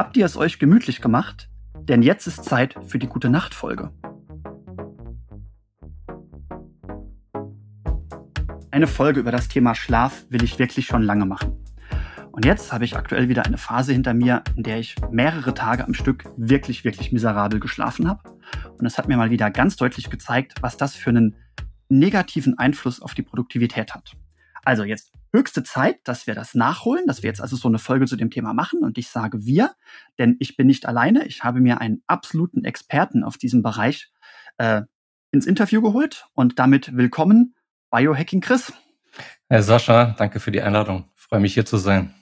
Habt ihr es euch gemütlich gemacht? Denn jetzt ist Zeit für die gute Nacht-Folge. Eine Folge über das Thema Schlaf will ich wirklich schon lange machen. Und jetzt habe ich aktuell wieder eine Phase hinter mir, in der ich mehrere Tage am Stück wirklich, wirklich miserabel geschlafen habe. Und es hat mir mal wieder ganz deutlich gezeigt, was das für einen negativen Einfluss auf die Produktivität hat. Also jetzt höchste Zeit, dass wir das nachholen, dass wir jetzt also so eine Folge zu dem Thema machen. Und ich sage wir, denn ich bin nicht alleine. Ich habe mir einen absoluten Experten auf diesem Bereich äh, ins Interview geholt. Und damit willkommen, Biohacking Chris. Herr Sascha, danke für die Einladung. Ich freue mich hier zu sein.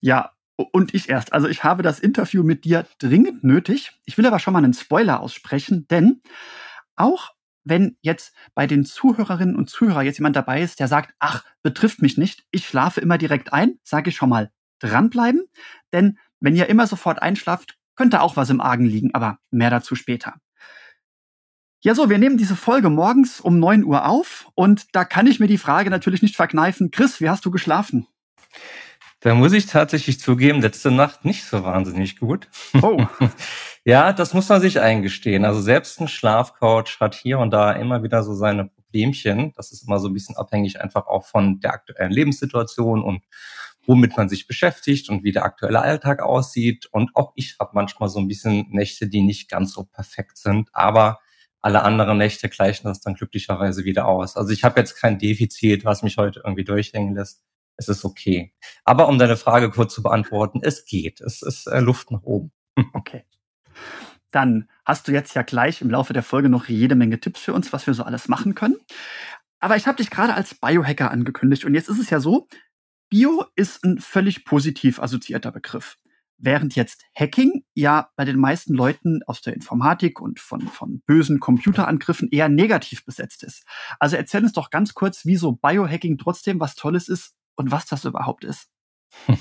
Ja, und ich erst. Also ich habe das Interview mit dir dringend nötig. Ich will aber schon mal einen Spoiler aussprechen, denn auch wenn jetzt bei den Zuhörerinnen und Zuhörern jetzt jemand dabei ist, der sagt, ach, betrifft mich nicht, ich schlafe immer direkt ein, sage ich schon mal, dranbleiben. Denn wenn ihr immer sofort einschlaft, könnte auch was im Argen liegen, aber mehr dazu später. Ja, so, wir nehmen diese Folge morgens um 9 Uhr auf und da kann ich mir die Frage natürlich nicht verkneifen. Chris, wie hast du geschlafen? Da muss ich tatsächlich zugeben, letzte Nacht nicht so wahnsinnig gut. Oh. ja, das muss man sich eingestehen. Also selbst ein Schlafcoach hat hier und da immer wieder so seine Problemchen. Das ist immer so ein bisschen abhängig einfach auch von der aktuellen Lebenssituation und womit man sich beschäftigt und wie der aktuelle Alltag aussieht. Und auch ich habe manchmal so ein bisschen Nächte, die nicht ganz so perfekt sind, aber alle anderen Nächte gleichen das dann glücklicherweise wieder aus. Also ich habe jetzt kein Defizit, was mich heute irgendwie durchhängen lässt es ist okay. Aber um deine Frage kurz zu beantworten, es geht. Es ist äh, Luft nach oben. okay. Dann hast du jetzt ja gleich im Laufe der Folge noch jede Menge Tipps für uns, was wir so alles machen können. Aber ich habe dich gerade als Biohacker angekündigt und jetzt ist es ja so, Bio ist ein völlig positiv assoziierter Begriff. Während jetzt Hacking ja bei den meisten Leuten aus der Informatik und von, von bösen Computerangriffen eher negativ besetzt ist. Also erzähl uns doch ganz kurz, wieso Biohacking trotzdem was Tolles ist und was das überhaupt ist?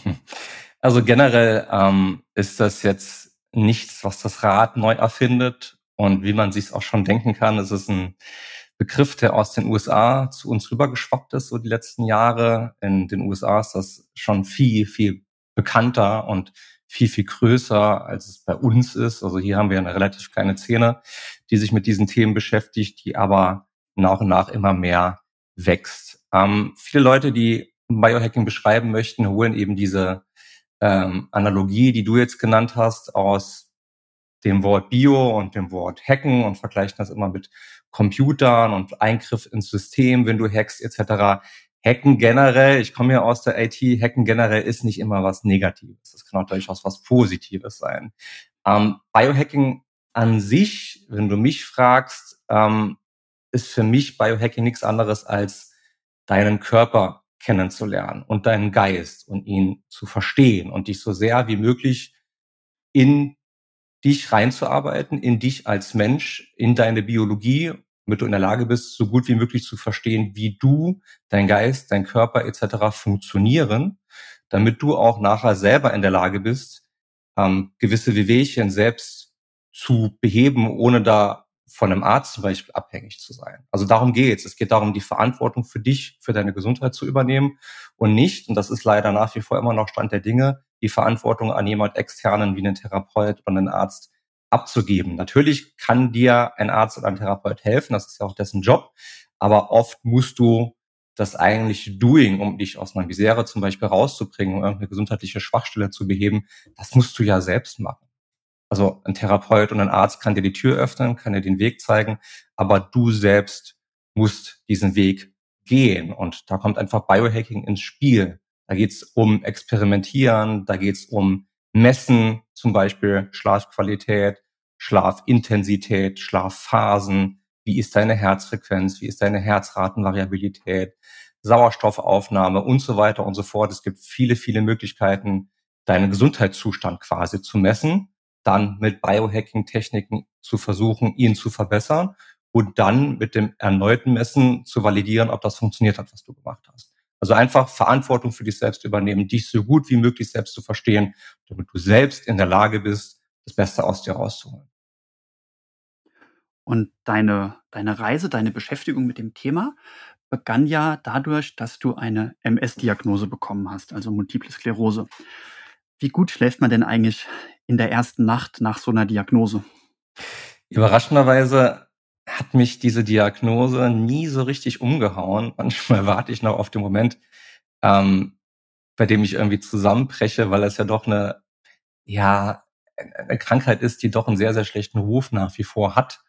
Also generell ähm, ist das jetzt nichts, was das Rad neu erfindet. Und wie man sich auch schon denken kann, ist es ein Begriff, der aus den USA zu uns rübergeschwappt ist, so die letzten Jahre. In den USA ist das schon viel, viel bekannter und viel, viel größer, als es bei uns ist. Also hier haben wir eine relativ kleine Szene, die sich mit diesen Themen beschäftigt, die aber nach und nach immer mehr wächst. Ähm, viele Leute, die Biohacking beschreiben möchten, holen eben diese ähm, Analogie, die du jetzt genannt hast, aus dem Wort Bio und dem Wort Hacken und vergleichen das immer mit Computern und Eingriff ins System, wenn du hackst etc. Hacken generell, ich komme ja aus der IT, Hacken generell ist nicht immer was Negatives. Das kann auch durchaus was Positives sein. Ähm, Biohacking an sich, wenn du mich fragst, ähm, ist für mich Biohacking nichts anderes als deinen Körper kennenzulernen und deinen Geist und ihn zu verstehen und dich so sehr wie möglich in dich reinzuarbeiten, in dich als Mensch, in deine Biologie, damit du in der Lage bist, so gut wie möglich zu verstehen, wie du, dein Geist, dein Körper etc. funktionieren, damit du auch nachher selber in der Lage bist, ähm, gewisse Wehwehchen selbst zu beheben, ohne da von einem Arzt zum Beispiel abhängig zu sein. Also darum geht's. Es geht darum, die Verantwortung für dich, für deine Gesundheit zu übernehmen und nicht, und das ist leider nach wie vor immer noch Stand der Dinge, die Verantwortung an jemand externen wie einen Therapeut oder einen Arzt abzugeben. Natürlich kann dir ein Arzt oder ein Therapeut helfen, das ist ja auch dessen Job, aber oft musst du das eigentliche Doing, um dich aus einer Misere zum Beispiel rauszubringen, um irgendeine gesundheitliche Schwachstelle zu beheben, das musst du ja selbst machen. Also ein Therapeut und ein Arzt kann dir die Tür öffnen, kann dir den Weg zeigen, aber du selbst musst diesen Weg gehen. Und da kommt einfach Biohacking ins Spiel. Da geht's um Experimentieren, da geht's um Messen, zum Beispiel Schlafqualität, Schlafintensität, Schlafphasen, wie ist deine Herzfrequenz, wie ist deine Herzratenvariabilität, Sauerstoffaufnahme und so weiter und so fort. Es gibt viele, viele Möglichkeiten, deinen Gesundheitszustand quasi zu messen dann mit Biohacking-Techniken zu versuchen, ihn zu verbessern und dann mit dem erneuten Messen zu validieren, ob das funktioniert hat, was du gemacht hast. Also einfach Verantwortung für dich selbst übernehmen, dich so gut wie möglich selbst zu verstehen, damit du selbst in der Lage bist, das Beste aus dir rauszuholen. Und deine, deine Reise, deine Beschäftigung mit dem Thema begann ja dadurch, dass du eine MS-Diagnose bekommen hast, also Multiple Sklerose. Wie gut schläft man denn eigentlich in der ersten Nacht nach so einer Diagnose? Überraschenderweise hat mich diese Diagnose nie so richtig umgehauen. Manchmal warte ich noch auf den Moment, ähm, bei dem ich irgendwie zusammenbreche, weil es ja doch eine, ja, eine Krankheit ist, die doch einen sehr, sehr schlechten Ruf nach wie vor hat.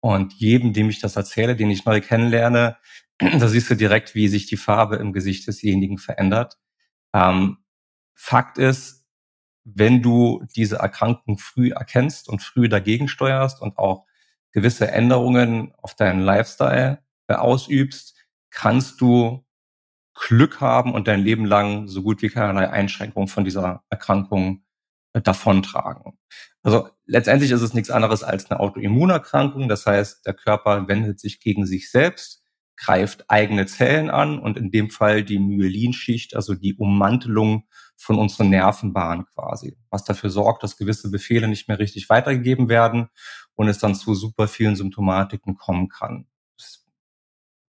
Und jedem, dem ich das erzähle, den ich neu kennenlerne, da siehst du direkt, wie sich die Farbe im Gesicht desjenigen verändert. Ähm, Fakt ist, wenn du diese Erkrankung früh erkennst und früh dagegen steuerst und auch gewisse Änderungen auf deinen Lifestyle ausübst, kannst du Glück haben und dein Leben lang so gut wie keinerlei Einschränkungen von dieser Erkrankung äh, davontragen. Also letztendlich ist es nichts anderes als eine Autoimmunerkrankung. Das heißt, der Körper wendet sich gegen sich selbst greift eigene Zellen an und in dem Fall die Myelinschicht, also die Ummantelung von unseren Nervenbahnen quasi, was dafür sorgt, dass gewisse Befehle nicht mehr richtig weitergegeben werden und es dann zu super vielen Symptomatiken kommen kann.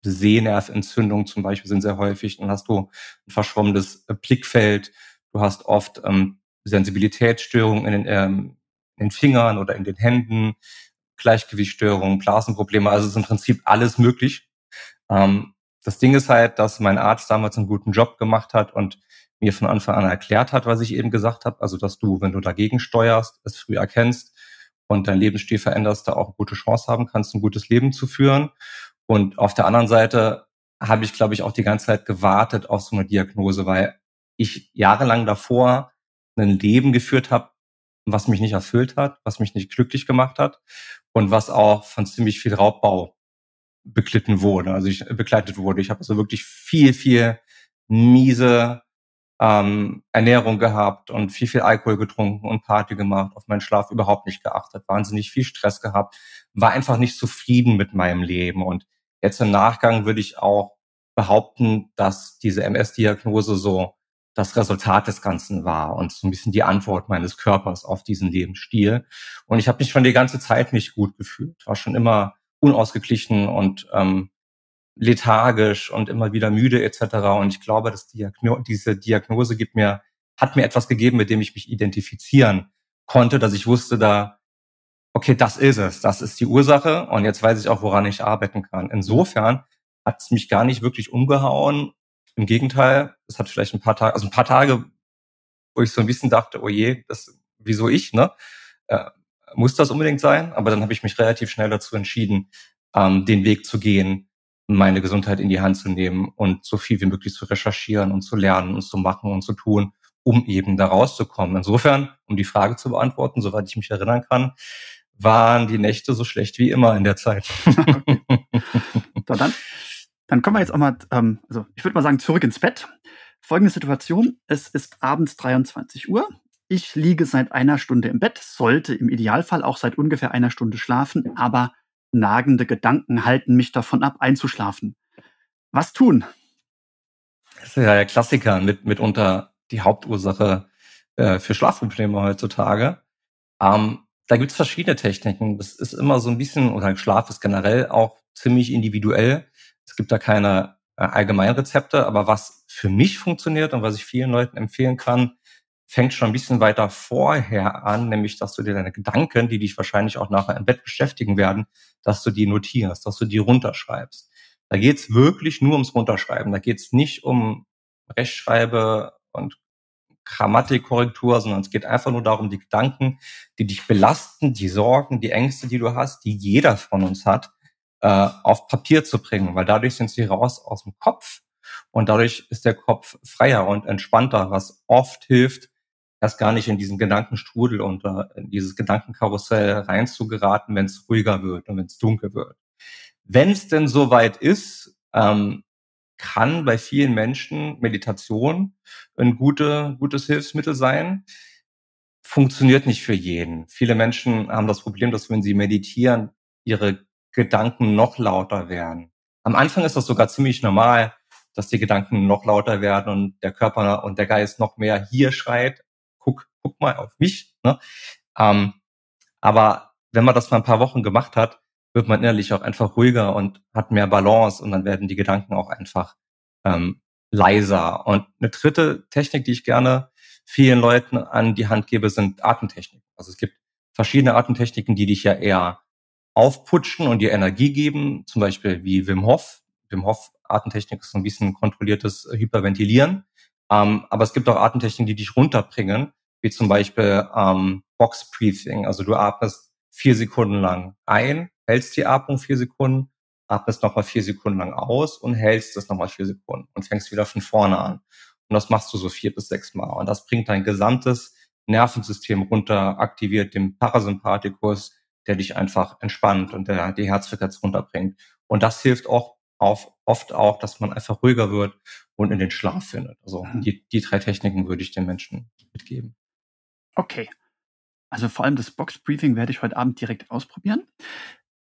Sehnerventzündungen zum Beispiel sind sehr häufig. Dann hast du ein verschwommenes Blickfeld. Du hast oft ähm, Sensibilitätsstörungen in den, ähm, in den Fingern oder in den Händen, Gleichgewichtsstörungen, Blasenprobleme. Also es ist im Prinzip alles möglich. Ähm, das Ding ist halt, dass mein Arzt damals einen guten Job gemacht hat und mir von Anfang an erklärt hat, was ich eben gesagt habe. Also, dass du, wenn du dagegen steuerst, es früh erkennst und dein Lebensstil veränderst, da auch eine gute Chance haben kannst, ein gutes Leben zu führen. Und auf der anderen Seite habe ich, glaube ich, auch die ganze Zeit gewartet auf so eine Diagnose, weil ich jahrelang davor ein Leben geführt habe, was mich nicht erfüllt hat, was mich nicht glücklich gemacht hat und was auch von ziemlich viel Raubbau beglitten wurde, also ich begleitet wurde. Ich habe also wirklich viel, viel miese ähm, Ernährung gehabt und viel, viel Alkohol getrunken und Party gemacht, auf meinen Schlaf überhaupt nicht geachtet, wahnsinnig viel Stress gehabt, war einfach nicht zufrieden mit meinem Leben. Und jetzt im Nachgang würde ich auch behaupten, dass diese MS-Diagnose so das Resultat des Ganzen war und so ein bisschen die Antwort meines Körpers auf diesen Lebensstil. Und ich habe mich schon die ganze Zeit nicht gut gefühlt, war schon immer unausgeglichen und ähm, lethargisch und immer wieder müde etc. Und ich glaube, dass Diagno diese Diagnose gibt mir, hat mir etwas gegeben, mit dem ich mich identifizieren konnte, dass ich wusste, da, okay, das ist es, das ist die Ursache und jetzt weiß ich auch, woran ich arbeiten kann. Insofern hat es mich gar nicht wirklich umgehauen. Im Gegenteil, es hat vielleicht ein paar Tage, also ein paar Tage, wo ich so ein bisschen dachte, oh je, das, wieso ich, ne? Muss das unbedingt sein, aber dann habe ich mich relativ schnell dazu entschieden, ähm, den Weg zu gehen, meine Gesundheit in die Hand zu nehmen und so viel wie möglich zu recherchieren und zu lernen und zu machen und zu tun, um eben da rauszukommen. Insofern, um die Frage zu beantworten, soweit ich mich erinnern kann, waren die Nächte so schlecht wie immer in der Zeit. so, dann, dann kommen wir jetzt auch mal, ähm, also ich würde mal sagen, zurück ins Bett. Folgende Situation, es ist abends 23 Uhr. Ich liege seit einer Stunde im Bett, sollte im Idealfall auch seit ungefähr einer Stunde schlafen, aber nagende Gedanken halten mich davon ab, einzuschlafen. Was tun? Das ist ja der Klassiker, mit, mitunter die Hauptursache äh, für Schlafprobleme heutzutage. Ähm, da gibt's verschiedene Techniken. Das ist immer so ein bisschen, oder Schlaf ist generell auch ziemlich individuell. Es gibt da keine äh, Allgemeinrezepte, aber was für mich funktioniert und was ich vielen Leuten empfehlen kann, fängt schon ein bisschen weiter vorher an, nämlich dass du dir deine Gedanken, die dich wahrscheinlich auch nachher im Bett beschäftigen werden, dass du die notierst, dass du die runterschreibst. Da geht's wirklich nur ums Runterschreiben. Da geht's nicht um Rechtschreibe und Grammatikkorrektur, sondern es geht einfach nur darum, die Gedanken, die dich belasten, die Sorgen, die Ängste, die du hast, die jeder von uns hat, äh, auf Papier zu bringen, weil dadurch sind sie raus aus dem Kopf und dadurch ist der Kopf freier und entspannter, was oft hilft, erst gar nicht in diesen Gedankenstrudel und äh, in dieses Gedankenkarussell reinzugeraten, wenn es ruhiger wird und wenn es dunkel wird. Wenn es denn soweit ist, ähm, kann bei vielen Menschen Meditation ein gute, gutes Hilfsmittel sein. Funktioniert nicht für jeden. Viele Menschen haben das Problem, dass wenn sie meditieren, ihre Gedanken noch lauter werden. Am Anfang ist das sogar ziemlich normal, dass die Gedanken noch lauter werden und der Körper und der Geist noch mehr hier schreit, guck, mal auf mich. Ne? Ähm, aber wenn man das mal ein paar Wochen gemacht hat, wird man innerlich auch einfach ruhiger und hat mehr Balance und dann werden die Gedanken auch einfach ähm, leiser. Und eine dritte Technik, die ich gerne vielen Leuten an die Hand gebe, sind Atemtechniken. Also es gibt verschiedene Atemtechniken, die dich ja eher aufputschen und dir Energie geben, zum Beispiel wie Wim Hof. Wim Hof Atemtechnik ist so ein bisschen kontrolliertes Hyperventilieren. Ähm, aber es gibt auch Atemtechniken, die dich runterbringen, wie zum Beispiel ähm, Box Breathing. Also du atmest vier Sekunden lang ein, hältst die Atmung vier Sekunden, atmest nochmal vier Sekunden lang aus und hältst es nochmal vier Sekunden und fängst wieder von vorne an. Und das machst du so vier bis sechs Mal. Und das bringt dein gesamtes Nervensystem runter, aktiviert den Parasympathikus, der dich einfach entspannt und der die Herzfrequenz runterbringt. Und das hilft auch auf, oft auch, dass man einfach ruhiger wird und in den Schlaf findet. Also mhm. die, die drei Techniken würde ich den Menschen mitgeben. Okay. Also vor allem das Box Breathing werde ich heute Abend direkt ausprobieren.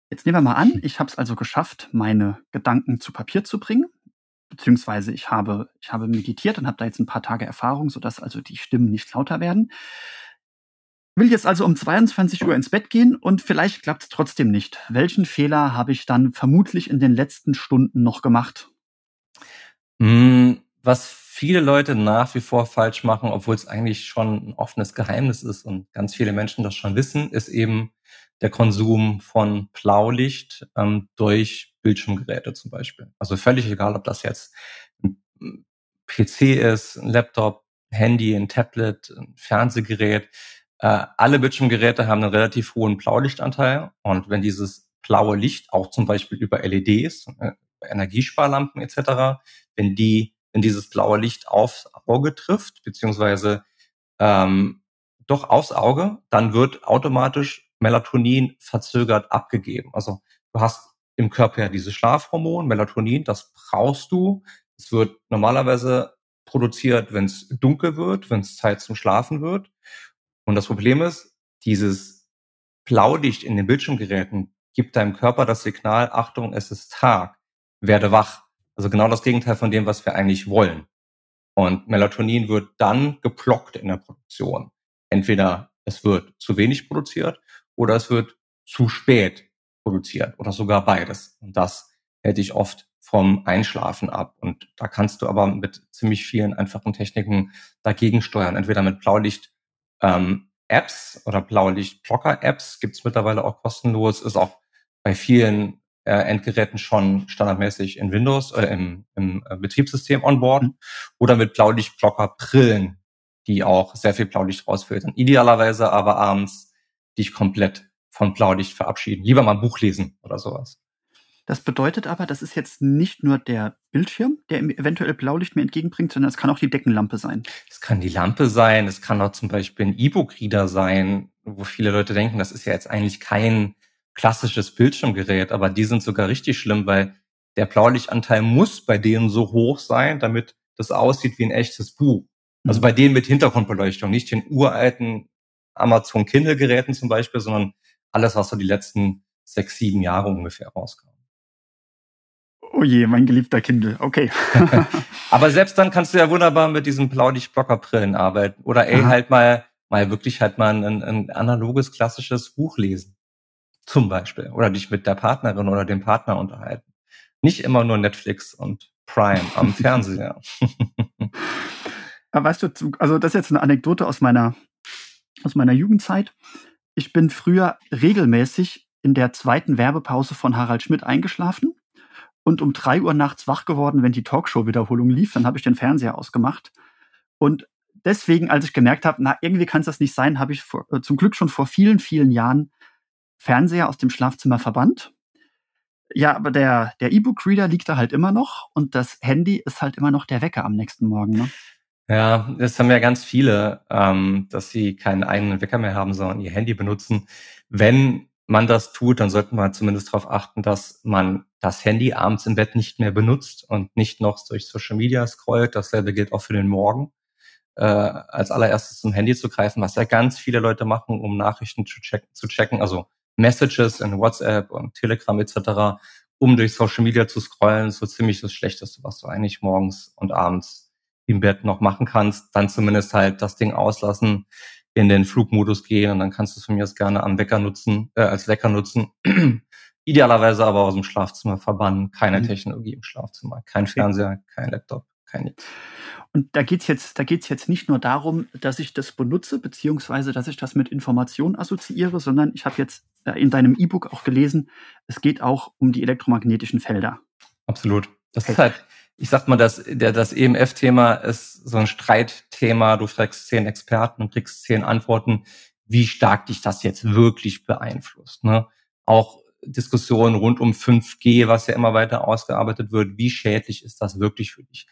Jetzt nehmen wir mal an, ich habe es also geschafft, meine Gedanken zu Papier zu bringen beziehungsweise ich habe, ich habe meditiert und habe da jetzt ein paar Tage Erfahrung, sodass also die Stimmen nicht lauter werden. Will jetzt also um 22 Uhr ins Bett gehen und vielleicht klappt es trotzdem nicht. Welchen Fehler habe ich dann vermutlich in den letzten Stunden noch gemacht? Hm, was viele Leute nach wie vor falsch machen, obwohl es eigentlich schon ein offenes Geheimnis ist und ganz viele Menschen das schon wissen, ist eben der Konsum von Blaulicht ähm, durch Bildschirmgeräte zum Beispiel. Also völlig egal, ob das jetzt ein PC ist, ein Laptop, Handy, ein Tablet, ein Fernsehgerät. Äh, alle Bildschirmgeräte haben einen relativ hohen Blaulichtanteil. Und wenn dieses blaue Licht auch zum Beispiel über LEDs, äh, Energiesparlampen etc., wenn die, wenn dieses blaue Licht aufs Auge trifft, beziehungsweise ähm, doch aufs Auge, dann wird automatisch Melatonin verzögert abgegeben. Also du hast im Körper ja dieses Schlafhormon, Melatonin, das brauchst du. Es wird normalerweise produziert, wenn es dunkel wird, wenn es Zeit zum Schlafen wird. Und das Problem ist, dieses Blaulicht in den Bildschirmgeräten gibt deinem Körper das Signal, Achtung, es ist Tag, werde wach. Also genau das Gegenteil von dem, was wir eigentlich wollen. Und Melatonin wird dann geblockt in der Produktion. Entweder es wird zu wenig produziert oder es wird zu spät produziert oder sogar beides. Und das hält dich oft vom Einschlafen ab. Und da kannst du aber mit ziemlich vielen einfachen Techniken dagegen steuern. Entweder mit Blaulicht ähm, Apps oder Blaulicht-Blocker-Apps gibt es mittlerweile auch kostenlos, ist auch bei vielen äh, Endgeräten schon standardmäßig in Windows oder im, im äh, Betriebssystem onboard mhm. oder mit Blaulicht-Blocker-Brillen, die auch sehr viel Blaulicht rausfiltern. Idealerweise aber abends dich komplett von Blaulicht verabschieden. Lieber mal ein Buch lesen oder sowas. Das bedeutet aber, das ist jetzt nicht nur der Bildschirm, der eventuell Blaulicht mir entgegenbringt, sondern es kann auch die Deckenlampe sein. Es kann die Lampe sein, es kann auch zum Beispiel ein E-Book-Reader sein, wo viele Leute denken, das ist ja jetzt eigentlich kein klassisches Bildschirmgerät, aber die sind sogar richtig schlimm, weil der Blaulichtanteil muss bei denen so hoch sein, damit das aussieht wie ein echtes Buch. Also mhm. bei denen mit Hintergrundbeleuchtung, nicht den uralten Amazon Kindle-Geräten zum Beispiel, sondern alles, was so die letzten sechs, sieben Jahre ungefähr rauskam. Oh je, mein geliebter Kindle, okay. Aber selbst dann kannst du ja wunderbar mit diesen Blaulicht-Blocker-Brillen arbeiten. Oder ey, Aha. halt mal, mal wirklich halt mal ein, ein analoges, klassisches Buch lesen. Zum Beispiel. Oder dich mit der Partnerin oder dem Partner unterhalten. Nicht immer nur Netflix und Prime am Fernseher. Aber weißt du, also das ist jetzt eine Anekdote aus meiner aus meiner Jugendzeit. Ich bin früher regelmäßig in der zweiten Werbepause von Harald Schmidt eingeschlafen und um drei Uhr nachts wach geworden, wenn die Talkshow-Wiederholung lief. Dann habe ich den Fernseher ausgemacht. Und deswegen, als ich gemerkt habe, na, irgendwie kann es das nicht sein, habe ich vor, äh, zum Glück schon vor vielen, vielen Jahren Fernseher aus dem Schlafzimmer verbannt. Ja, aber der, der E-Book-Reader liegt da halt immer noch und das Handy ist halt immer noch der Wecker am nächsten Morgen. Ne? Ja, das haben ja ganz viele, ähm, dass sie keinen eigenen Wecker mehr haben, sondern ihr Handy benutzen. Wenn man das tut, dann sollte man zumindest darauf achten, dass man das Handy abends im Bett nicht mehr benutzt und nicht noch durch Social Media scrollt. Dasselbe gilt auch für den Morgen. Äh, als allererstes zum Handy zu greifen, was ja ganz viele Leute machen, um Nachrichten zu checken, zu checken also Messages in WhatsApp und Telegram etc., um durch Social Media zu scrollen, so ziemlich das Schlechteste, was du eigentlich morgens und abends im Bett noch machen kannst, dann zumindest halt das Ding auslassen, in den Flugmodus gehen und dann kannst du es von mir aus gerne am Wecker nutzen, äh, als Wecker nutzen. Idealerweise aber aus dem Schlafzimmer verbannen. Keine mhm. Technologie im Schlafzimmer, kein Fernseher, kein Laptop. Und da geht's jetzt, da geht's jetzt nicht nur darum, dass ich das benutze, beziehungsweise dass ich das mit Information assoziiere, sondern ich habe jetzt in deinem E-Book auch gelesen, es geht auch um die elektromagnetischen Felder. Absolut. Das ist halt, ich sag mal, das, der, das EMF-Thema ist so ein Streitthema. Du fragst zehn Experten und kriegst zehn Antworten, wie stark dich das jetzt wirklich beeinflusst. Ne? Auch Diskussionen rund um 5G, was ja immer weiter ausgearbeitet wird. Wie schädlich ist das wirklich für dich?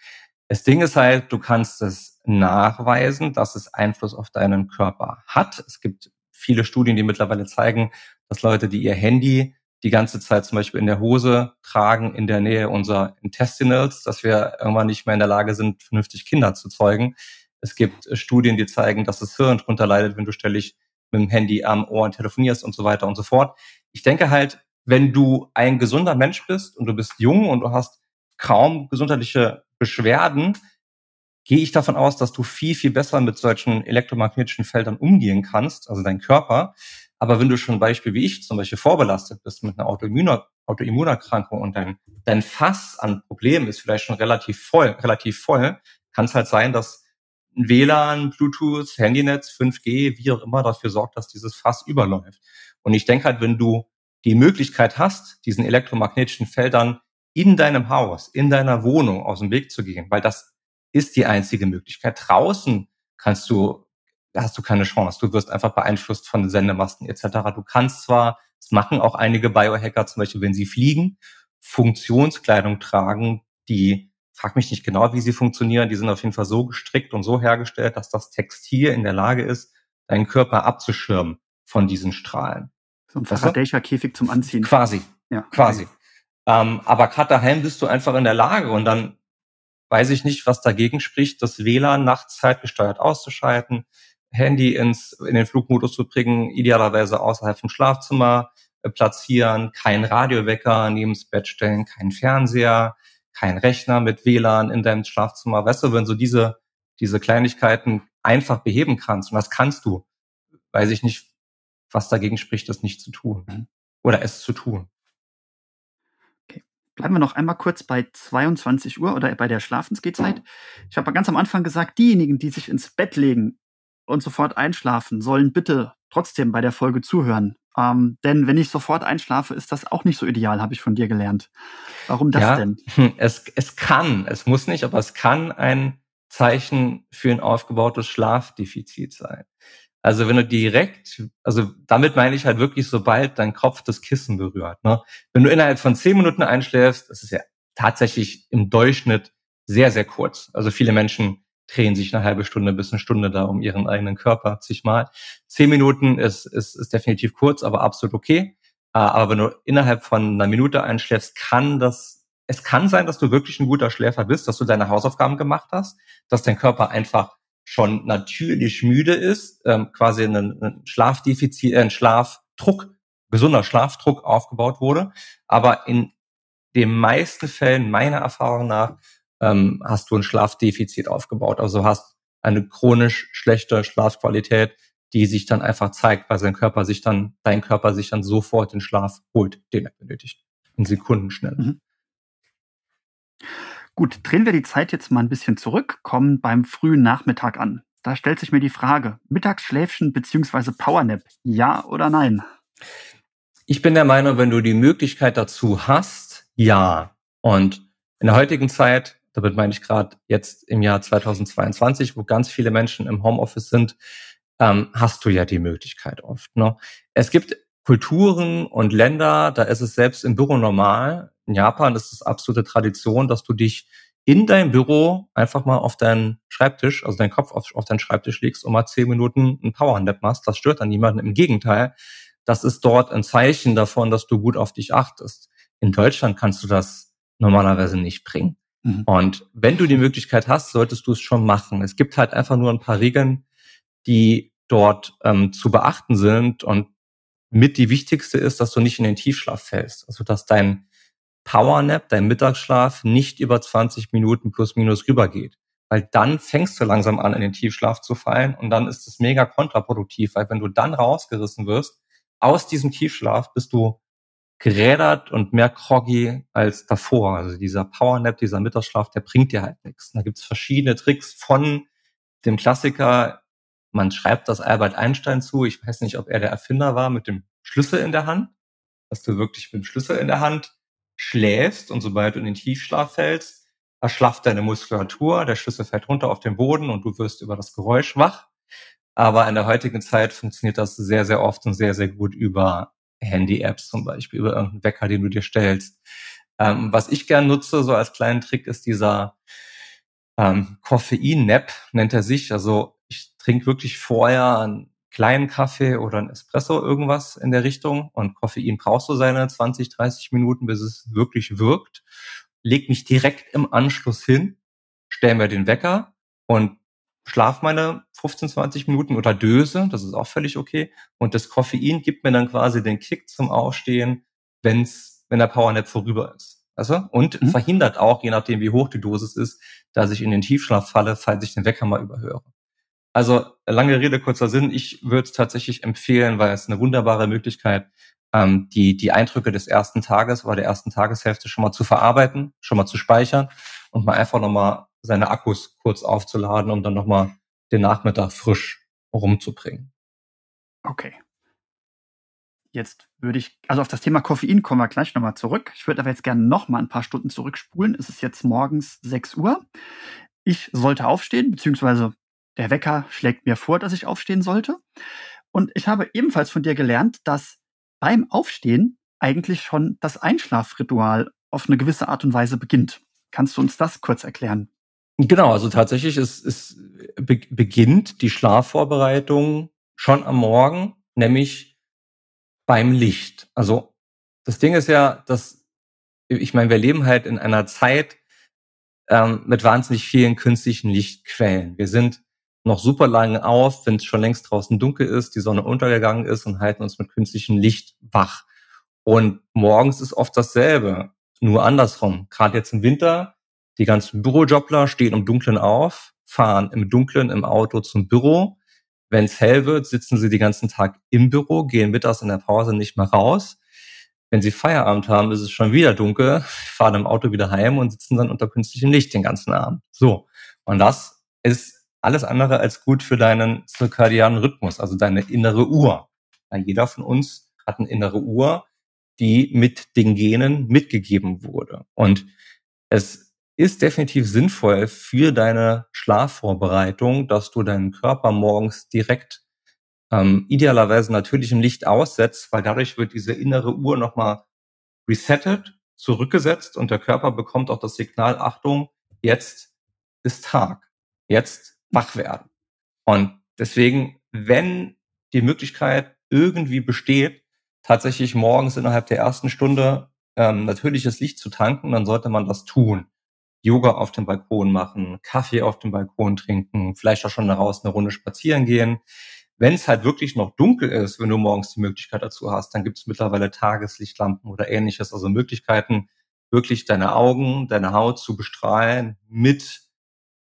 Das Ding ist halt, du kannst es nachweisen, dass es Einfluss auf deinen Körper hat. Es gibt viele Studien, die mittlerweile zeigen, dass Leute, die ihr Handy die ganze Zeit zum Beispiel in der Hose tragen, in der Nähe unserer Intestinals, dass wir irgendwann nicht mehr in der Lage sind, vernünftig Kinder zu zeugen. Es gibt Studien, die zeigen, dass das Hirn drunter leidet, wenn du ständig mit dem Handy am Ohr telefonierst und so weiter und so fort. Ich denke halt, wenn du ein gesunder Mensch bist und du bist jung und du hast kaum gesundheitliche Beschwerden, gehe ich davon aus, dass du viel, viel besser mit solchen elektromagnetischen Feldern umgehen kannst, also dein Körper. Aber wenn du schon Beispiel wie ich zum Beispiel vorbelastet bist mit einer Autoimmuner Autoimmunerkrankung und dein, dein Fass an Problemen ist vielleicht schon relativ voll, relativ voll, kann es halt sein, dass WLAN, Bluetooth, Handynetz, 5G, wie auch immer dafür sorgt, dass dieses Fass überläuft. Und ich denke halt, wenn du die Möglichkeit hast, diesen elektromagnetischen Feldern in deinem Haus, in deiner Wohnung aus dem Weg zu gehen, weil das ist die einzige Möglichkeit. Draußen kannst du, hast du keine Chance. Du wirst einfach beeinflusst von Sendemasten etc. Du kannst zwar, das machen auch einige Biohacker zum Beispiel, wenn sie fliegen, Funktionskleidung tragen, die, frag mich nicht genau, wie sie funktionieren, die sind auf jeden Fall so gestrickt und so hergestellt, dass das Textil in der Lage ist, deinen Körper abzuschirmen von diesen Strahlen. So ein Faradaycher-Käfig zum Anziehen. Quasi. Ja. Quasi. Ähm, aber gerade daheim bist du einfach in der Lage und dann weiß ich nicht, was dagegen spricht, das WLAN nachts zeitgesteuert auszuschalten, Handy ins, in den Flugmodus zu bringen, idealerweise außerhalb vom Schlafzimmer äh, platzieren, kein Radiowecker neben das Bett stellen, kein Fernseher, kein Rechner mit WLAN in deinem Schlafzimmer. Weißt du, wenn so diese, diese Kleinigkeiten einfach beheben kannst, und das kannst du, weiß ich nicht, was dagegen spricht, das nicht zu tun. Mhm. Oder es zu tun. Bleiben wir noch einmal kurz bei 22 Uhr oder bei der Schlafensgehzeit. Ich habe ganz am Anfang gesagt, diejenigen, die sich ins Bett legen und sofort einschlafen, sollen bitte trotzdem bei der Folge zuhören. Ähm, denn wenn ich sofort einschlafe, ist das auch nicht so ideal, habe ich von dir gelernt. Warum das ja, denn? Es, es kann, es muss nicht, aber es kann ein Zeichen für ein aufgebautes Schlafdefizit sein. Also wenn du direkt, also damit meine ich halt wirklich, sobald dein Kopf das Kissen berührt. Ne? Wenn du innerhalb von zehn Minuten einschläfst, das ist ja tatsächlich im Durchschnitt sehr, sehr kurz. Also viele Menschen drehen sich eine halbe Stunde bis eine Stunde da um ihren eigenen Körper zigmal. Zehn Minuten ist, ist, ist definitiv kurz, aber absolut okay. Äh, aber wenn du innerhalb von einer Minute einschläfst, kann das, es kann sein, dass du wirklich ein guter Schläfer bist, dass du deine Hausaufgaben gemacht hast, dass dein Körper einfach schon natürlich müde ist, ähm, quasi ein, ein Schlafdefizit, äh, ein Schlafdruck, gesunder Schlafdruck aufgebaut wurde. Aber in den meisten Fällen, meiner Erfahrung nach, ähm, hast du ein Schlafdefizit aufgebaut. Also hast eine chronisch schlechte Schlafqualität, die sich dann einfach zeigt, weil sein Körper sich dann, dein Körper sich dann sofort den Schlaf holt, den er benötigt. In Sekunden schnell. Mhm. Gut, drehen wir die Zeit jetzt mal ein bisschen zurück, kommen beim frühen Nachmittag an. Da stellt sich mir die Frage, Mittagsschläfchen bzw. Powernap, ja oder nein? Ich bin der Meinung, wenn du die Möglichkeit dazu hast, ja. Und in der heutigen Zeit, damit meine ich gerade jetzt im Jahr 2022, wo ganz viele Menschen im Homeoffice sind, ähm, hast du ja die Möglichkeit oft. Ne? Es gibt Kulturen und Länder, da ist es selbst im Büro normal, in Japan ist es absolute Tradition, dass du dich in deinem Büro einfach mal auf deinen Schreibtisch, also deinen Kopf auf, auf deinen Schreibtisch legst und mal zehn Minuten einen Powernap machst. Das stört dann niemanden. Im Gegenteil, das ist dort ein Zeichen davon, dass du gut auf dich achtest. In Deutschland kannst du das normalerweise nicht bringen. Mhm. Und wenn du die Möglichkeit hast, solltest du es schon machen. Es gibt halt einfach nur ein paar Regeln, die dort ähm, zu beachten sind. Und mit die wichtigste ist, dass du nicht in den Tiefschlaf fällst. Also dass dein Powernap, dein Mittagsschlaf, nicht über 20 Minuten plus minus rübergeht. Weil dann fängst du langsam an, in den Tiefschlaf zu fallen und dann ist es mega kontraproduktiv, weil wenn du dann rausgerissen wirst aus diesem Tiefschlaf, bist du gerädert und mehr groggy als davor. Also dieser Powernap, dieser Mittagsschlaf, der bringt dir halt nichts. Da gibt's verschiedene Tricks von dem Klassiker, man schreibt das Albert Einstein zu, ich weiß nicht, ob er der Erfinder war, mit dem Schlüssel in der Hand, dass du wirklich mit dem Schlüssel in der Hand schläfst und sobald du in den Tiefschlaf fällst, erschlafft deine Muskulatur, der Schlüssel fällt runter auf den Boden und du wirst über das Geräusch wach. Aber in der heutigen Zeit funktioniert das sehr, sehr oft und sehr, sehr gut über Handy-Apps zum Beispiel, über irgendeinen Wecker, den du dir stellst. Ähm, was ich gern nutze, so als kleinen Trick, ist dieser ähm, Koffein-Nap, nennt er sich. Also ich trinke wirklich vorher einen kleinen Kaffee oder ein Espresso, irgendwas in der Richtung. Und Koffein brauchst du seine 20, 30 Minuten, bis es wirklich wirkt. Leg mich direkt im Anschluss hin, stell mir den Wecker und schlaf meine 15, 20 Minuten oder döse, das ist auch völlig okay. Und das Koffein gibt mir dann quasi den Kick zum Aufstehen, wenn's, wenn der Powernap vorüber ist. Also, und mhm. verhindert auch, je nachdem wie hoch die Dosis ist, dass ich in den Tiefschlaf falle, falls ich den Wecker mal überhöre. Also lange Rede, kurzer Sinn. Ich würde es tatsächlich empfehlen, weil es eine wunderbare Möglichkeit, ähm, die, die Eindrücke des ersten Tages oder der ersten Tageshälfte schon mal zu verarbeiten, schon mal zu speichern und mal einfach nochmal seine Akkus kurz aufzuladen, um dann nochmal den Nachmittag frisch rumzubringen. Okay. Jetzt würde ich, also auf das Thema Koffein kommen wir gleich nochmal zurück. Ich würde aber jetzt gerne nochmal ein paar Stunden zurückspulen. Es ist jetzt morgens 6 Uhr. Ich sollte aufstehen, beziehungsweise der Wecker schlägt mir vor, dass ich aufstehen sollte. Und ich habe ebenfalls von dir gelernt, dass beim Aufstehen eigentlich schon das Einschlafritual auf eine gewisse Art und Weise beginnt. Kannst du uns das kurz erklären? Genau, also tatsächlich ist, ist be beginnt die Schlafvorbereitung schon am Morgen, nämlich beim Licht. Also das Ding ist ja, dass ich meine, wir leben halt in einer Zeit ähm, mit wahnsinnig vielen künstlichen Lichtquellen. Wir sind noch super lange auf, wenn es schon längst draußen dunkel ist, die Sonne untergegangen ist und halten uns mit künstlichem Licht wach. Und morgens ist oft dasselbe, nur andersrum. Gerade jetzt im Winter, die ganzen Bürojobler stehen im Dunkeln auf, fahren im Dunkeln im Auto zum Büro. Wenn es hell wird, sitzen sie den ganzen Tag im Büro, gehen mittags in der Pause nicht mehr raus. Wenn sie Feierabend haben, ist es schon wieder dunkel, fahren im Auto wieder heim und sitzen dann unter künstlichem Licht den ganzen Abend. So. Und das ist alles andere als gut für deinen zirkadianen Rhythmus, also deine innere Uhr. Weil jeder von uns hat eine innere Uhr, die mit den Genen mitgegeben wurde. Und es ist definitiv sinnvoll für deine Schlafvorbereitung, dass du deinen Körper morgens direkt ähm, idealerweise natürlichem Licht aussetzt, weil dadurch wird diese innere Uhr nochmal resettet, zurückgesetzt und der Körper bekommt auch das Signal, Achtung, jetzt ist Tag. Jetzt wach werden. Und deswegen, wenn die Möglichkeit irgendwie besteht, tatsächlich morgens innerhalb der ersten Stunde ähm, natürliches Licht zu tanken, dann sollte man das tun. Yoga auf dem Balkon machen, Kaffee auf dem Balkon trinken, vielleicht auch schon raus eine Runde spazieren gehen. Wenn es halt wirklich noch dunkel ist, wenn du morgens die Möglichkeit dazu hast, dann gibt es mittlerweile Tageslichtlampen oder ähnliches, also Möglichkeiten, wirklich deine Augen, deine Haut zu bestrahlen mit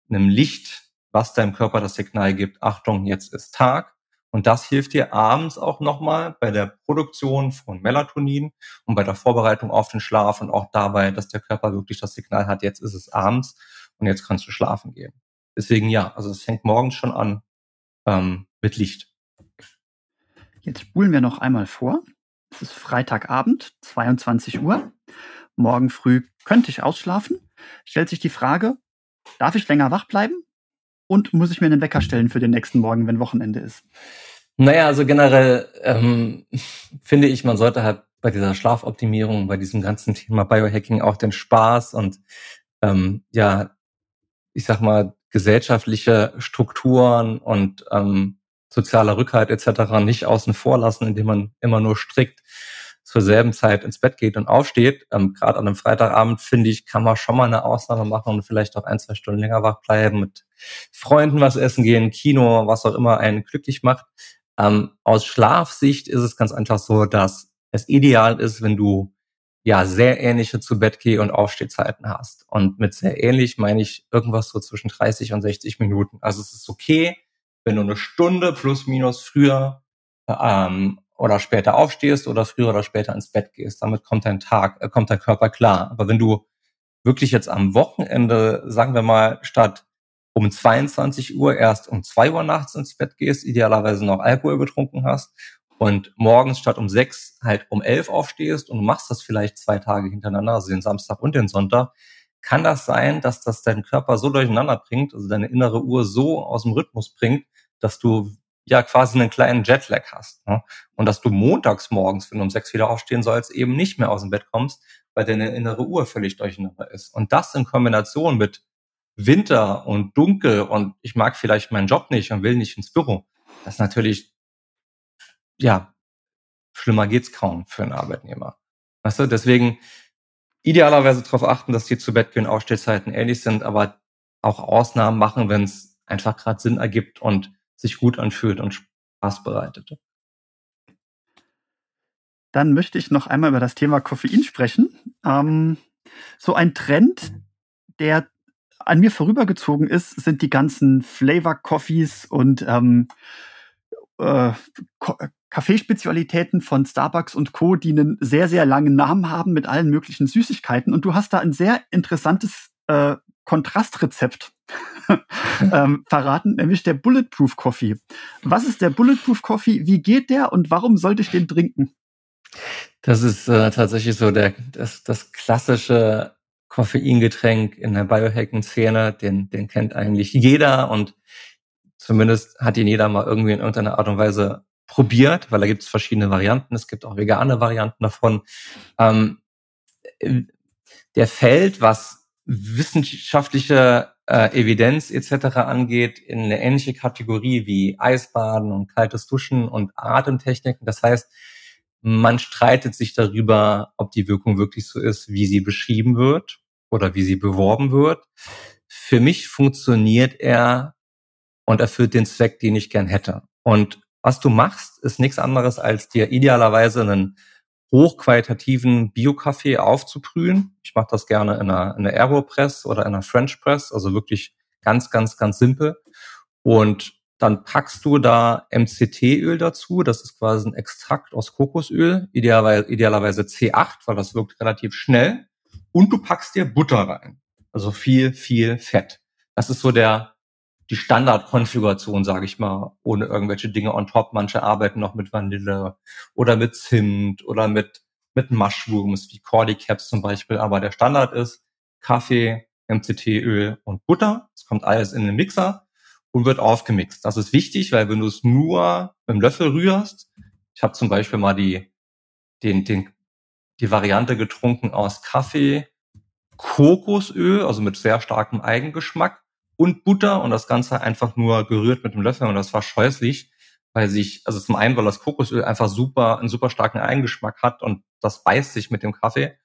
einem Licht, was deinem Körper das Signal gibt, Achtung, jetzt ist Tag. Und das hilft dir abends auch nochmal bei der Produktion von Melatonin und bei der Vorbereitung auf den Schlaf und auch dabei, dass der Körper wirklich das Signal hat, jetzt ist es abends und jetzt kannst du schlafen gehen. Deswegen ja, also es fängt morgens schon an ähm, mit Licht. Jetzt spulen wir noch einmal vor. Es ist Freitagabend, 22 Uhr. Morgen früh könnte ich ausschlafen. Stellt sich die Frage, darf ich länger wach bleiben? Und muss ich mir einen Wecker stellen für den nächsten Morgen, wenn Wochenende ist? Naja, also generell ähm, finde ich, man sollte halt bei dieser Schlafoptimierung, bei diesem ganzen Thema Biohacking auch den Spaß und ähm, ja, ich sag mal, gesellschaftliche Strukturen und ähm, sozialer Rückhalt etc. nicht außen vor lassen, indem man immer nur strikt zur selben Zeit ins Bett geht und aufsteht. Ähm, Gerade an einem Freitagabend, finde ich, kann man schon mal eine Ausnahme machen und vielleicht auch ein, zwei Stunden länger wach bleiben, mit Freunden was essen gehen, Kino, was auch immer einen glücklich macht. Ähm, aus Schlafsicht ist es ganz einfach so, dass es ideal ist, wenn du ja sehr ähnliche zu Bett geh und Aufstehzeiten hast. Und mit sehr ähnlich meine ich irgendwas so zwischen 30 und 60 Minuten. Also es ist okay, wenn du eine Stunde plus minus früher ähm, oder später aufstehst oder früher oder später ins Bett gehst. Damit kommt dein Tag, äh, kommt dein Körper klar. Aber wenn du wirklich jetzt am Wochenende, sagen wir mal, statt um 22 Uhr erst um 2 Uhr nachts ins Bett gehst, idealerweise noch Alkohol getrunken hast und morgens statt um 6 halt um 11 aufstehst und machst das vielleicht zwei Tage hintereinander, also den Samstag und den Sonntag, kann das sein, dass das deinen Körper so durcheinander bringt, also deine innere Uhr so aus dem Rhythmus bringt, dass du ja quasi einen kleinen Jetlag hast. Ne? Und dass du montags morgens, wenn du um sechs wieder aufstehen sollst, eben nicht mehr aus dem Bett kommst, weil deine innere Uhr völlig durcheinander ist. Und das in Kombination mit Winter und Dunkel und ich mag vielleicht meinen Job nicht und will nicht ins Büro, das ist natürlich, ja, schlimmer geht's kaum für einen Arbeitnehmer. Weißt du, deswegen idealerweise darauf achten, dass die zu Bett gehen Aufstehzeiten ähnlich sind, aber auch Ausnahmen machen, wenn es einfach gerade Sinn ergibt und sich gut anfühlt und Spaß bereitet. Dann möchte ich noch einmal über das Thema Koffein sprechen. Ähm, so ein Trend, der an mir vorübergezogen ist, sind die ganzen Flavor Coffees und ähm, äh, Kaffeespezialitäten von Starbucks und Co., die einen sehr, sehr langen Namen haben mit allen möglichen Süßigkeiten. Und du hast da ein sehr interessantes äh, Kontrastrezept ähm, verraten, nämlich der Bulletproof Coffee. Was ist der Bulletproof Coffee? Wie geht der und warum sollte ich den trinken? Das ist äh, tatsächlich so der, das, das klassische Koffeingetränk in der Biohacking-Szene. Den, den kennt eigentlich jeder und zumindest hat ihn jeder mal irgendwie in irgendeiner Art und Weise probiert, weil da gibt es verschiedene Varianten. Es gibt auch vegane Varianten davon. Ähm, der fällt, was wissenschaftliche äh, Evidenz etc. angeht, in eine ähnliche Kategorie wie Eisbaden und kaltes Duschen und Atemtechniken. Das heißt, man streitet sich darüber, ob die Wirkung wirklich so ist, wie sie beschrieben wird oder wie sie beworben wird. Für mich funktioniert er und erfüllt den Zweck, den ich gern hätte. Und was du machst, ist nichts anderes, als dir idealerweise einen hochqualitativen Bio-Kaffee aufzubrühen. Ich mache das gerne in einer, in einer Aeropress oder in einer French Press, also wirklich ganz, ganz, ganz simpel. Und dann packst du da MCT-Öl dazu. Das ist quasi ein Extrakt aus Kokosöl, idealerweise, idealerweise C8, weil das wirkt relativ schnell. Und du packst dir Butter rein. Also viel, viel Fett. Das ist so der die Standardkonfiguration, sage ich mal, ohne irgendwelche Dinge on top. Manche arbeiten noch mit Vanille oder mit Zimt oder mit, mit Mushrooms, wie Cordy Caps zum Beispiel. Aber der Standard ist Kaffee, MCT-Öl und Butter. Es kommt alles in den Mixer und wird aufgemixt. Das ist wichtig, weil wenn du es nur mit dem Löffel rührst, ich habe zum Beispiel mal die, den, den, die Variante getrunken aus Kaffee, Kokosöl, also mit sehr starkem Eigengeschmack und Butter und das Ganze einfach nur gerührt mit dem Löffel und das war scheußlich, weil sich, also zum einen, weil das Kokosöl einfach super, einen super starken Eigengeschmack hat und das beißt sich mit dem Kaffee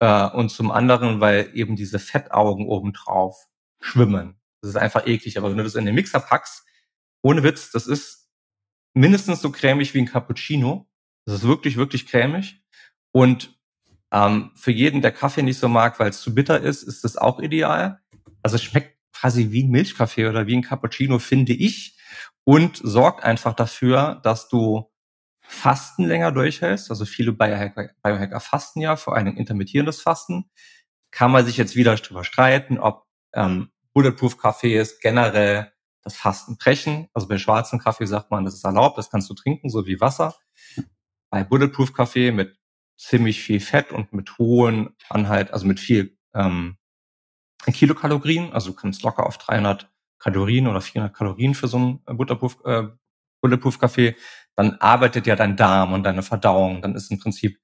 äh, und zum anderen, weil eben diese Fettaugen obendrauf schwimmen. Das ist einfach eklig, aber wenn du das in den Mixer packst, ohne Witz, das ist mindestens so cremig wie ein Cappuccino. Das ist wirklich, wirklich cremig. Und ähm, für jeden, der Kaffee nicht so mag, weil es zu bitter ist, ist das auch ideal. Also es schmeckt quasi wie ein Milchkaffee oder wie ein Cappuccino, finde ich. Und sorgt einfach dafür, dass du Fasten länger durchhältst. Also viele Biohacker, Biohacker fasten ja, vor allem intermittierendes Fasten. Kann man sich jetzt wieder drüber streiten, ob ähm, Bulletproof Kaffee ist generell das Fasten brechen. Also bei schwarzem Kaffee sagt man, das ist erlaubt, das kannst du trinken, so wie Wasser. Bei Bulletproof Kaffee mit ziemlich viel Fett und mit hohen Anhalt, also mit viel ähm, Kilokalorien. Also du kannst locker auf 300 Kalorien oder 400 Kalorien für so einen äh, Butterpuff, äh, Bulletproof Kaffee. Dann arbeitet ja dein Darm und deine Verdauung. Dann ist im Prinzip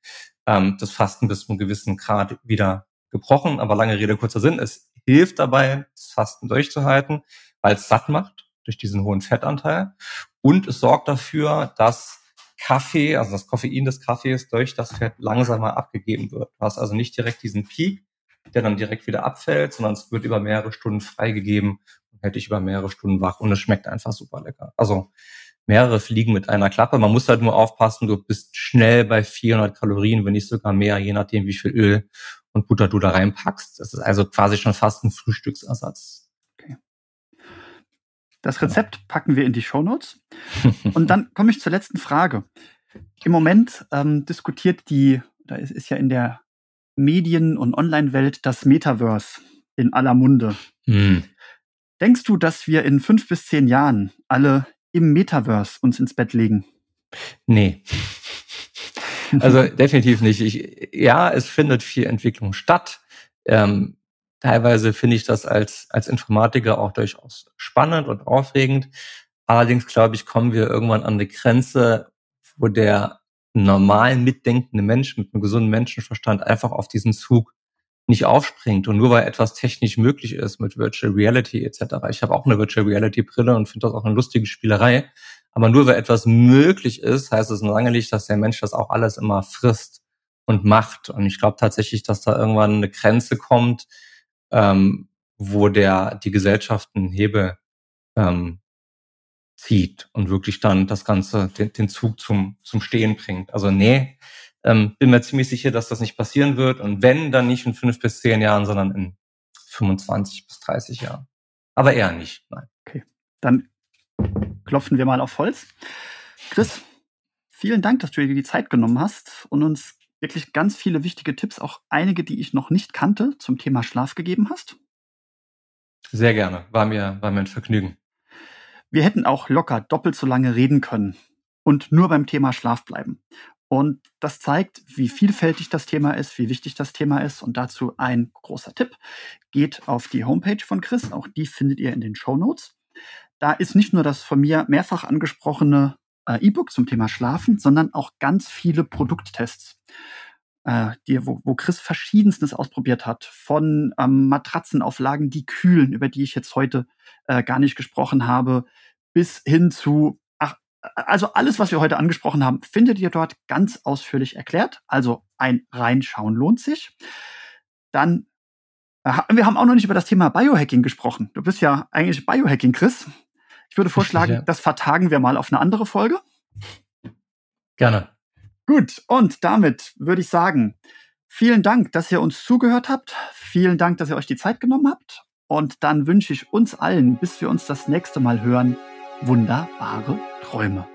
ähm, das Fasten bis zu einem gewissen Grad wieder gebrochen. Aber lange Rede, kurzer Sinn. Es hilft dabei, das Fasten durchzuhalten, weil es satt macht durch diesen hohen Fettanteil. Und es sorgt dafür, dass Kaffee, also das Koffein des Kaffees durch das Fett langsamer abgegeben wird. Du hast also nicht direkt diesen Peak, der dann direkt wieder abfällt, sondern es wird über mehrere Stunden freigegeben und hätte ich über mehrere Stunden wach und es schmeckt einfach super lecker. Also mehrere Fliegen mit einer Klappe. Man muss halt nur aufpassen, du bist schnell bei 400 Kalorien, wenn nicht sogar mehr, je nachdem, wie viel Öl und Butter du da reinpackst. Das ist also quasi schon fast ein Frühstücksersatz. Okay. Das Rezept packen wir in die Show Notes. Und dann komme ich zur letzten Frage. Im Moment ähm, diskutiert die, da ist, ist ja in der Medien- und Online-Welt das Metaverse in aller Munde. Hm. Denkst du, dass wir in fünf bis zehn Jahren alle im Metaverse uns ins Bett legen? Nee. Also definitiv nicht. Ich, ja, es findet viel Entwicklung statt. Ähm, teilweise finde ich das als, als Informatiker auch durchaus spannend und aufregend. Allerdings glaube ich, kommen wir irgendwann an eine Grenze, wo der normal mitdenkende Mensch mit einem gesunden Menschenverstand einfach auf diesen Zug nicht aufspringt. Und nur weil etwas technisch möglich ist mit Virtual Reality etc. Ich habe auch eine Virtual Reality Brille und finde das auch eine lustige Spielerei. Aber nur weil etwas möglich ist, heißt es lange nicht, dass der Mensch das auch alles immer frisst und macht. Und ich glaube tatsächlich, dass da irgendwann eine Grenze kommt, ähm, wo der die Gesellschaft einen Hebel ähm, zieht und wirklich dann das Ganze, den, den Zug zum, zum Stehen bringt. Also nee, ähm, bin mir ziemlich sicher, dass das nicht passieren wird. Und wenn, dann nicht in fünf bis zehn Jahren, sondern in 25 bis 30 Jahren. Aber eher nicht, nein. Okay, dann klopfen wir mal auf Holz. Chris, vielen Dank, dass du dir die Zeit genommen hast und uns wirklich ganz viele wichtige Tipps, auch einige, die ich noch nicht kannte, zum Thema Schlaf gegeben hast. Sehr gerne. War mir, war mir ein Vergnügen. Wir hätten auch locker doppelt so lange reden können und nur beim Thema Schlaf bleiben. Und das zeigt, wie vielfältig das Thema ist, wie wichtig das Thema ist. Und dazu ein großer Tipp. Geht auf die Homepage von Chris. Auch die findet ihr in den Show Notes. Da ist nicht nur das von mir mehrfach angesprochene äh, E-Book zum Thema Schlafen, sondern auch ganz viele Produkttests, äh, die, wo, wo Chris verschiedenstes ausprobiert hat. Von ähm, Matratzenauflagen, die kühlen, über die ich jetzt heute äh, gar nicht gesprochen habe, bis hin zu, ach, also alles, was wir heute angesprochen haben, findet ihr dort ganz ausführlich erklärt. Also ein Reinschauen lohnt sich. Dann äh, wir haben auch noch nicht über das Thema Biohacking gesprochen. Du bist ja eigentlich Biohacking, Chris. Ich würde vorschlagen, ja. das vertagen wir mal auf eine andere Folge. Gerne. Gut, und damit würde ich sagen, vielen Dank, dass ihr uns zugehört habt. Vielen Dank, dass ihr euch die Zeit genommen habt. Und dann wünsche ich uns allen, bis wir uns das nächste Mal hören, wunderbare Träume.